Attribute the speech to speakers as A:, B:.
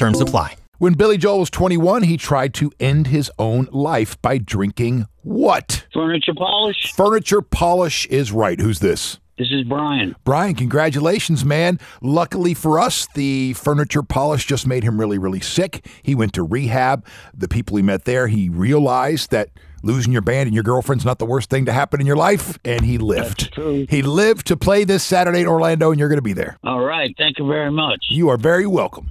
A: Terms apply.
B: When Billy Joel was 21, he tried to end his own life by drinking what?
C: Furniture polish.
B: Furniture polish is right. Who's this?
C: This is Brian.
B: Brian, congratulations, man. Luckily for us, the furniture polish just made him really, really sick. He went to rehab. The people he met there, he realized that losing your band and your girlfriend's not the worst thing to happen in your life, and he lived.
C: That's true.
B: He lived to play this Saturday in Orlando, and you're going to be there.
C: All right. Thank you very much.
B: You are very welcome.